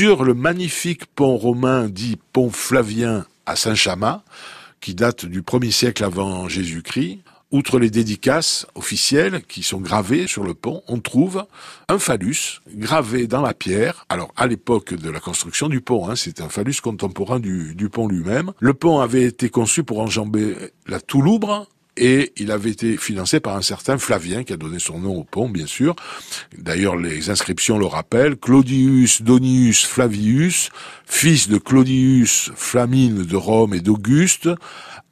sur le magnifique pont romain dit pont Flavien à Saint-Chamas, qui date du 1er siècle avant Jésus-Christ, Outre les dédicaces officielles qui sont gravées sur le pont, on trouve un phallus gravé dans la pierre. Alors à l'époque de la construction du pont, hein, c'est un phallus contemporain du, du pont lui-même. Le pont avait été conçu pour enjamber la Touloubre et il avait été financé par un certain Flavien qui a donné son nom au pont, bien sûr. D'ailleurs, les inscriptions le rappellent. Claudius Donius Flavius, fils de Claudius Flamine de Rome et d'Auguste,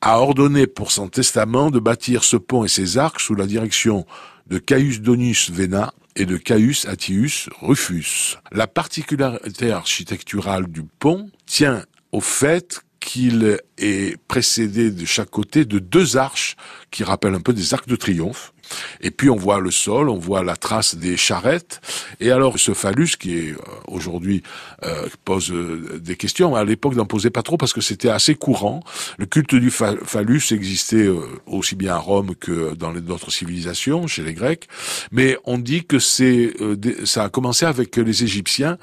a ordonné pour son testament de bâtir ce pont et ses arcs sous la direction de Caius Donius Vena et de Caius Attius Rufus. La particularité architecturale du pont tient au fait qu'il est précédé de chaque côté de deux arches qui rappellent un peu des arcs de triomphe. Et puis on voit le sol, on voit la trace des charrettes. Et alors ce phallus qui est euh, aujourd'hui euh, pose euh, des questions, à l'époque n'en posait pas trop parce que c'était assez courant. Le culte du phallus existait aussi bien à Rome que dans d'autres civilisations, chez les Grecs. Mais on dit que c'est ça a commencé avec les Égyptiens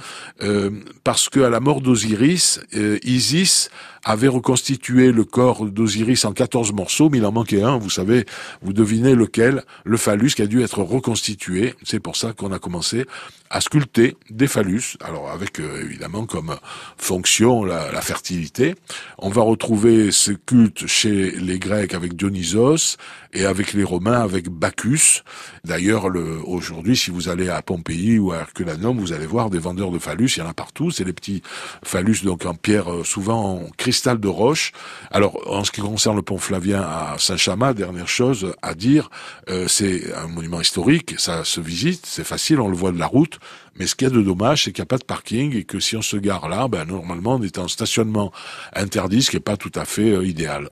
parce que à la mort d'Osiris, Isis avait reconstitué le corps d'Osiris en 14 morceaux, mais il en manquait un, vous savez, vous devinez lequel, le phallus qui a dû être reconstitué. C'est pour ça qu'on a commencé à sculpter des phallus, alors avec euh, évidemment comme fonction la, la, fertilité. On va retrouver ce culte chez les Grecs avec Dionysos et avec les Romains avec Bacchus. D'ailleurs, aujourd'hui, si vous allez à Pompéi ou à Herculanum, vous allez voir des vendeurs de phallus, il y en a partout. C'est les petits phallus donc en pierre, euh, souvent en cristal de roche. Alors, en ce qui concerne le pont Flavien à Saint-Chamas, dernière chose à dire, euh, c'est un monument historique, ça se visite, c'est facile, on le voit de la Mais ce qu'il y a de dommage, c'est qu'il n'y a pas de parking et que si on se gare là, ben, normalement, on est en stationnement interdit, ce qui n'est pas tout à fait euh, idéal.